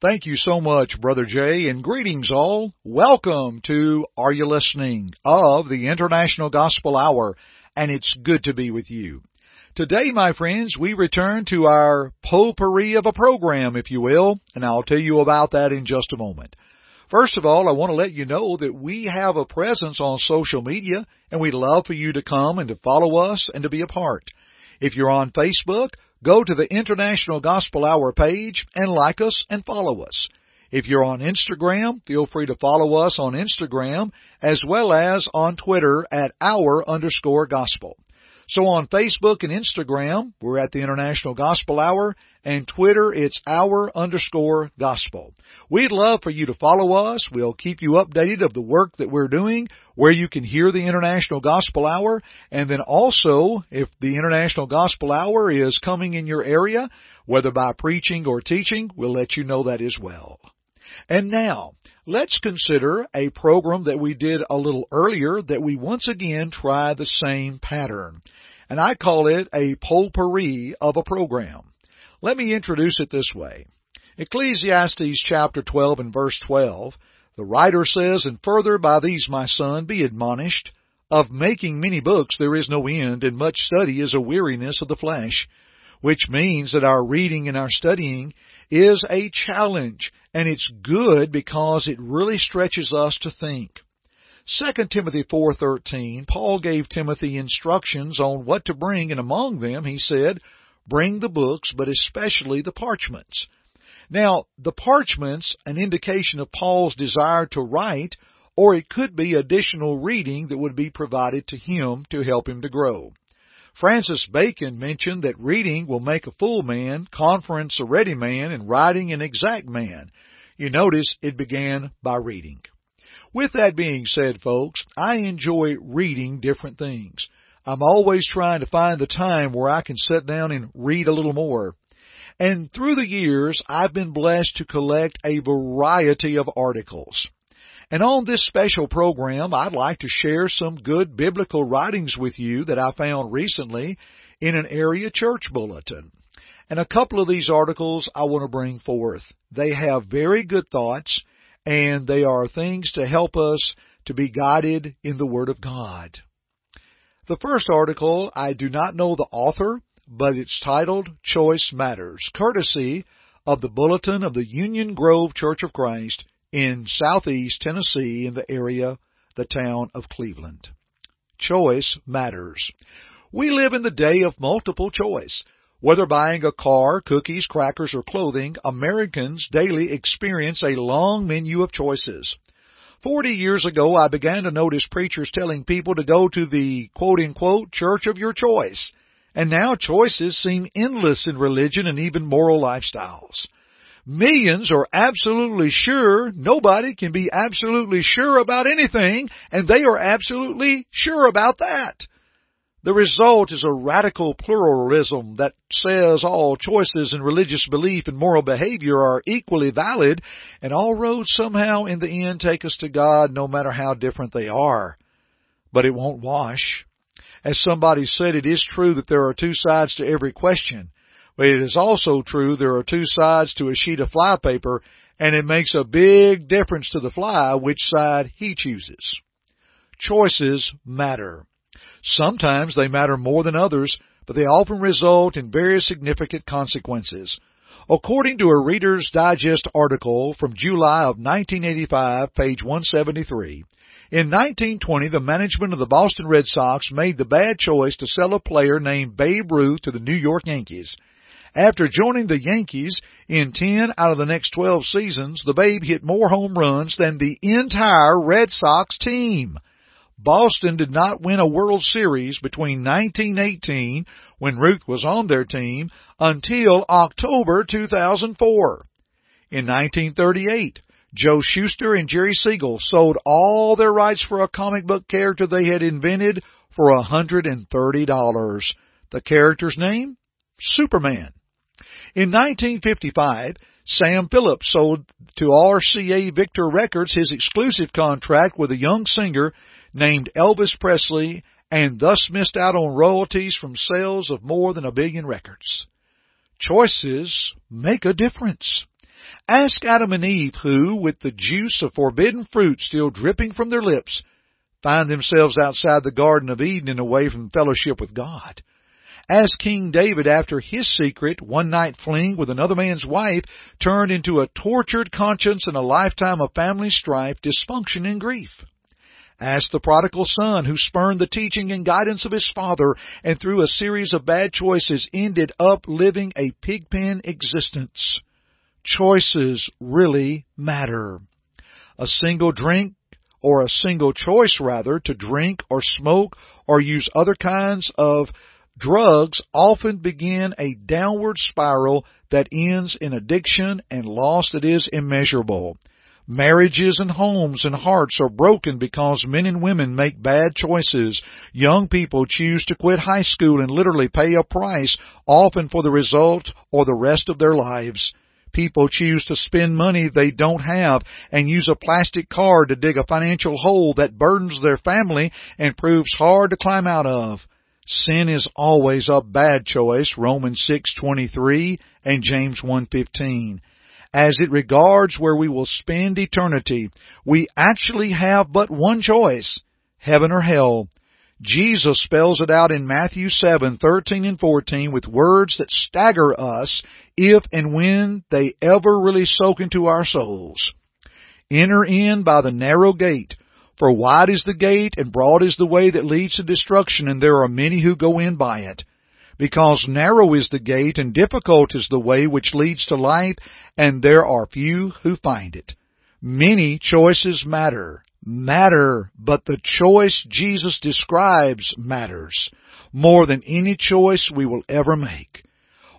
Thank you so much, Brother Jay, and greetings all. Welcome to Are You Listening of the International Gospel Hour, and it's good to be with you. Today, my friends, we return to our potpourri of a program, if you will, and I'll tell you about that in just a moment. First of all, I want to let you know that we have a presence on social media, and we'd love for you to come and to follow us and to be a part. If you're on Facebook, go to the International Gospel Hour page and like us and follow us. If you're on Instagram, feel free to follow us on Instagram as well as on Twitter at our underscore gospel. So on Facebook and Instagram, we're at the International Gospel Hour, and Twitter, it's our underscore gospel. We'd love for you to follow us. We'll keep you updated of the work that we're doing, where you can hear the International Gospel Hour, and then also, if the International Gospel Hour is coming in your area, whether by preaching or teaching, we'll let you know that as well. And now, let's consider a program that we did a little earlier that we once again try the same pattern and I call it a potpourri of a program. Let me introduce it this way. Ecclesiastes chapter 12 and verse 12, the writer says, And further by these, my son, be admonished, of making many books there is no end, and much study is a weariness of the flesh, which means that our reading and our studying is a challenge, and it's good because it really stretches us to think. 2 Timothy 4:13, Paul gave Timothy instructions on what to bring and among them he said, bring the books but especially the parchments. Now, the parchments an indication of Paul's desire to write or it could be additional reading that would be provided to him to help him to grow. Francis Bacon mentioned that reading will make a full man, conference a ready man, and writing an exact man. You notice it began by reading. With that being said, folks, I enjoy reading different things. I'm always trying to find the time where I can sit down and read a little more. And through the years, I've been blessed to collect a variety of articles. And on this special program, I'd like to share some good biblical writings with you that I found recently in an area church bulletin. And a couple of these articles I want to bring forth. They have very good thoughts and they are things to help us to be guided in the Word of God. The first article, I do not know the author, but it's titled Choice Matters, courtesy of the Bulletin of the Union Grove Church of Christ in southeast Tennessee in the area, the town of Cleveland. Choice Matters. We live in the day of multiple choice. Whether buying a car, cookies, crackers, or clothing, Americans daily experience a long menu of choices. Forty years ago, I began to notice preachers telling people to go to the quote unquote church of your choice. And now choices seem endless in religion and even moral lifestyles. Millions are absolutely sure nobody can be absolutely sure about anything, and they are absolutely sure about that. The result is a radical pluralism that says all choices in religious belief and moral behavior are equally valid, and all roads somehow in the end take us to God no matter how different they are. But it won't wash. As somebody said, it is true that there are two sides to every question, but it is also true there are two sides to a sheet of flypaper, and it makes a big difference to the fly which side he chooses. Choices matter. Sometimes they matter more than others, but they often result in very significant consequences. According to a Reader's Digest article from July of 1985, page 173, in 1920, the management of the Boston Red Sox made the bad choice to sell a player named Babe Ruth to the New York Yankees. After joining the Yankees in 10 out of the next 12 seasons, the Babe hit more home runs than the entire Red Sox team. Boston did not win a World Series between 1918, when Ruth was on their team, until October 2004. In 1938, Joe Shuster and Jerry Siegel sold all their rights for a comic book character they had invented for $130. The character's name? Superman. In 1955, Sam Phillips sold to RCA Victor Records his exclusive contract with a young singer named Elvis Presley and thus missed out on royalties from sales of more than a billion records. Choices make a difference. Ask Adam and Eve who, with the juice of forbidden fruit still dripping from their lips, find themselves outside the Garden of Eden and away from fellowship with God. Ask King David after his secret one night fling with another man's wife turned into a tortured conscience and a lifetime of family strife, dysfunction, and grief. As the prodigal son who spurned the teaching and guidance of his father and through a series of bad choices ended up living a pigpen existence. Choices really matter. A single drink or a single choice rather to drink or smoke or use other kinds of drugs often begin a downward spiral that ends in addiction and loss that is immeasurable. Marriages and homes and hearts are broken because men and women make bad choices. Young people choose to quit high school and literally pay a price, often for the result or the rest of their lives. People choose to spend money they don't have and use a plastic card to dig a financial hole that burdens their family and proves hard to climb out of. Sin is always a bad choice, Romans 6:23 and James 1:15 as it regards where we will spend eternity, we actually have but one choice, heaven or hell. Jesus spells it out in Matthew 7:13 and 14 with words that stagger us if and when they ever really soak into our souls. Enter in by the narrow gate, for wide is the gate and broad is the way that leads to destruction, and there are many who go in by it because narrow is the gate and difficult is the way which leads to life, and there are few who find it. Many choices matter, matter, but the choice Jesus describes matters more than any choice we will ever make.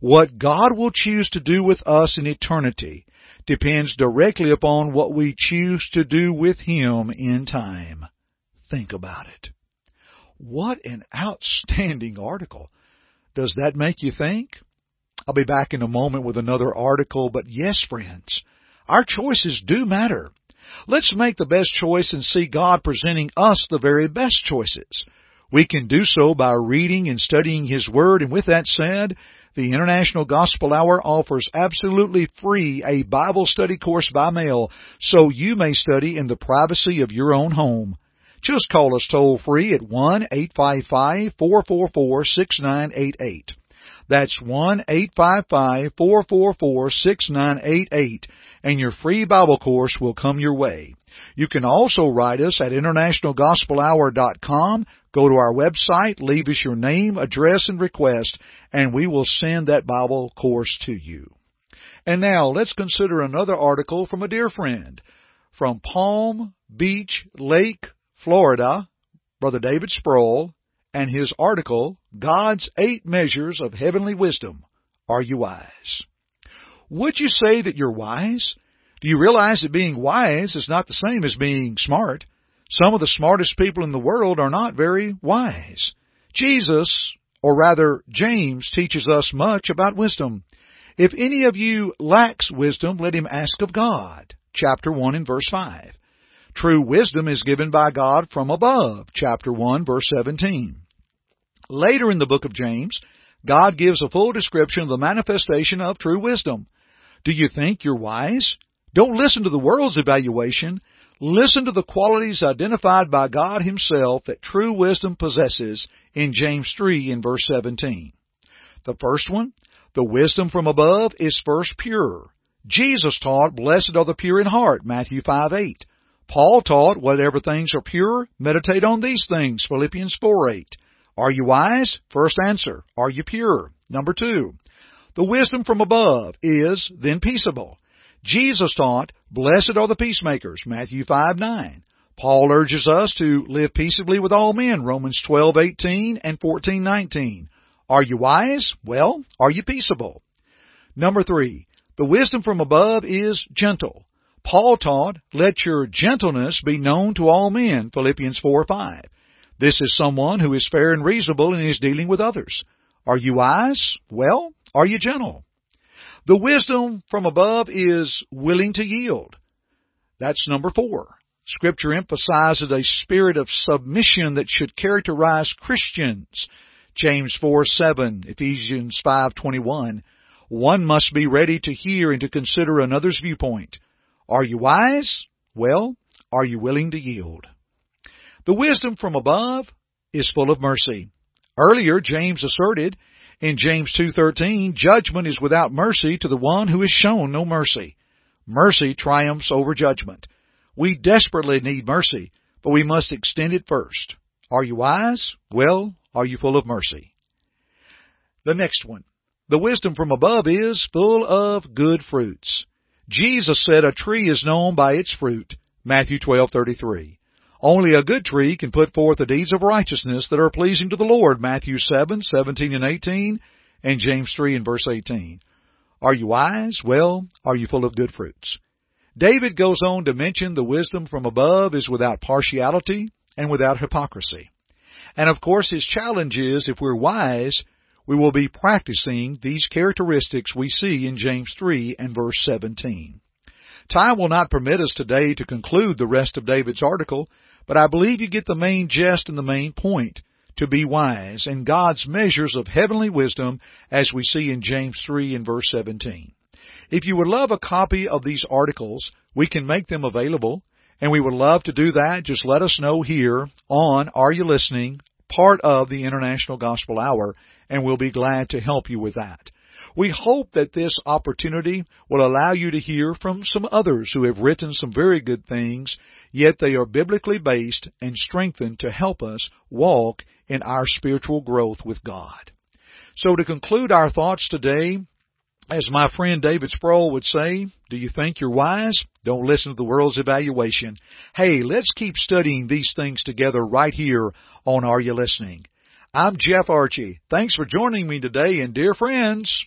What God will choose to do with us in eternity depends directly upon what we choose to do with Him in time. Think about it. What an outstanding article. Does that make you think? I'll be back in a moment with another article, but yes, friends, our choices do matter. Let's make the best choice and see God presenting us the very best choices. We can do so by reading and studying His Word, and with that said, the International Gospel Hour offers absolutely free a Bible study course by mail so you may study in the privacy of your own home. Just call us toll free at 1-855-444-6988. That's 1-855-444-6988 and your free Bible course will come your way. You can also write us at internationalgospelhour.com. Go to our website, leave us your name, address, and request, and we will send that Bible course to you. And now let's consider another article from a dear friend from Palm Beach Lake, Florida, Brother David Sproul, and his article, God's Eight Measures of Heavenly Wisdom. Are you wise? Would you say that you're wise? Do you realize that being wise is not the same as being smart? Some of the smartest people in the world are not very wise. Jesus, or rather James, teaches us much about wisdom. If any of you lacks wisdom, let him ask of God. Chapter 1 and verse 5. True wisdom is given by God from above, chapter 1, verse 17. Later in the book of James, God gives a full description of the manifestation of true wisdom. Do you think you're wise? Don't listen to the world's evaluation. Listen to the qualities identified by God Himself that true wisdom possesses in James 3 in verse 17. The first one, the wisdom from above, is first pure. Jesus taught, Blessed are the pure in heart, Matthew 5 8. Paul taught, whatever things are pure, meditate on these things, Philippians 4 8. Are you wise? First answer. Are you pure? Number two. The wisdom from above is then peaceable. Jesus taught, Blessed are the peacemakers, Matthew 5 9. Paul urges us to live peaceably with all men, Romans 12:18 and 14:19. Are you wise? Well, are you peaceable? Number 3. The wisdom from above is gentle. Paul taught, let your gentleness be known to all men, Philippians 4 5. This is someone who is fair and reasonable in his dealing with others. Are you wise? Well, are you gentle? The wisdom from above is willing to yield. That's number four. Scripture emphasizes a spirit of submission that should characterize Christians. James 4 7, Ephesians 5 21. One must be ready to hear and to consider another's viewpoint. Are you wise? Well, are you willing to yield? The wisdom from above is full of mercy. Earlier, James asserted in James 2:13, judgment is without mercy to the one who has shown no mercy. Mercy triumphs over judgment. We desperately need mercy, but we must extend it first. Are you wise? Well, are you full of mercy? The next one. The wisdom from above is full of good fruits. Jesus said a tree is known by its fruit. Matthew 12:33. Only a good tree can put forth the deeds of righteousness that are pleasing to the Lord. Matthew 7, 17 and 18, and James 3 and verse 18. Are you wise? Well, are you full of good fruits? David goes on to mention the wisdom from above is without partiality and without hypocrisy. And of course his challenge is if we're wise, we will be practicing these characteristics we see in James 3 and verse 17. Time will not permit us today to conclude the rest of David's article, but I believe you get the main gist and the main point to be wise and God's measures of heavenly wisdom as we see in James 3 and verse 17. If you would love a copy of these articles, we can make them available, and we would love to do that. Just let us know here on Are You Listening, part of the International Gospel Hour, and we'll be glad to help you with that. We hope that this opportunity will allow you to hear from some others who have written some very good things, yet they are biblically based and strengthened to help us walk in our spiritual growth with God. So to conclude our thoughts today, as my friend David Sproul would say, do you think you're wise? Don't listen to the world's evaluation. Hey, let's keep studying these things together right here on Are You Listening? I'm Jeff Archie. Thanks for joining me today and dear friends,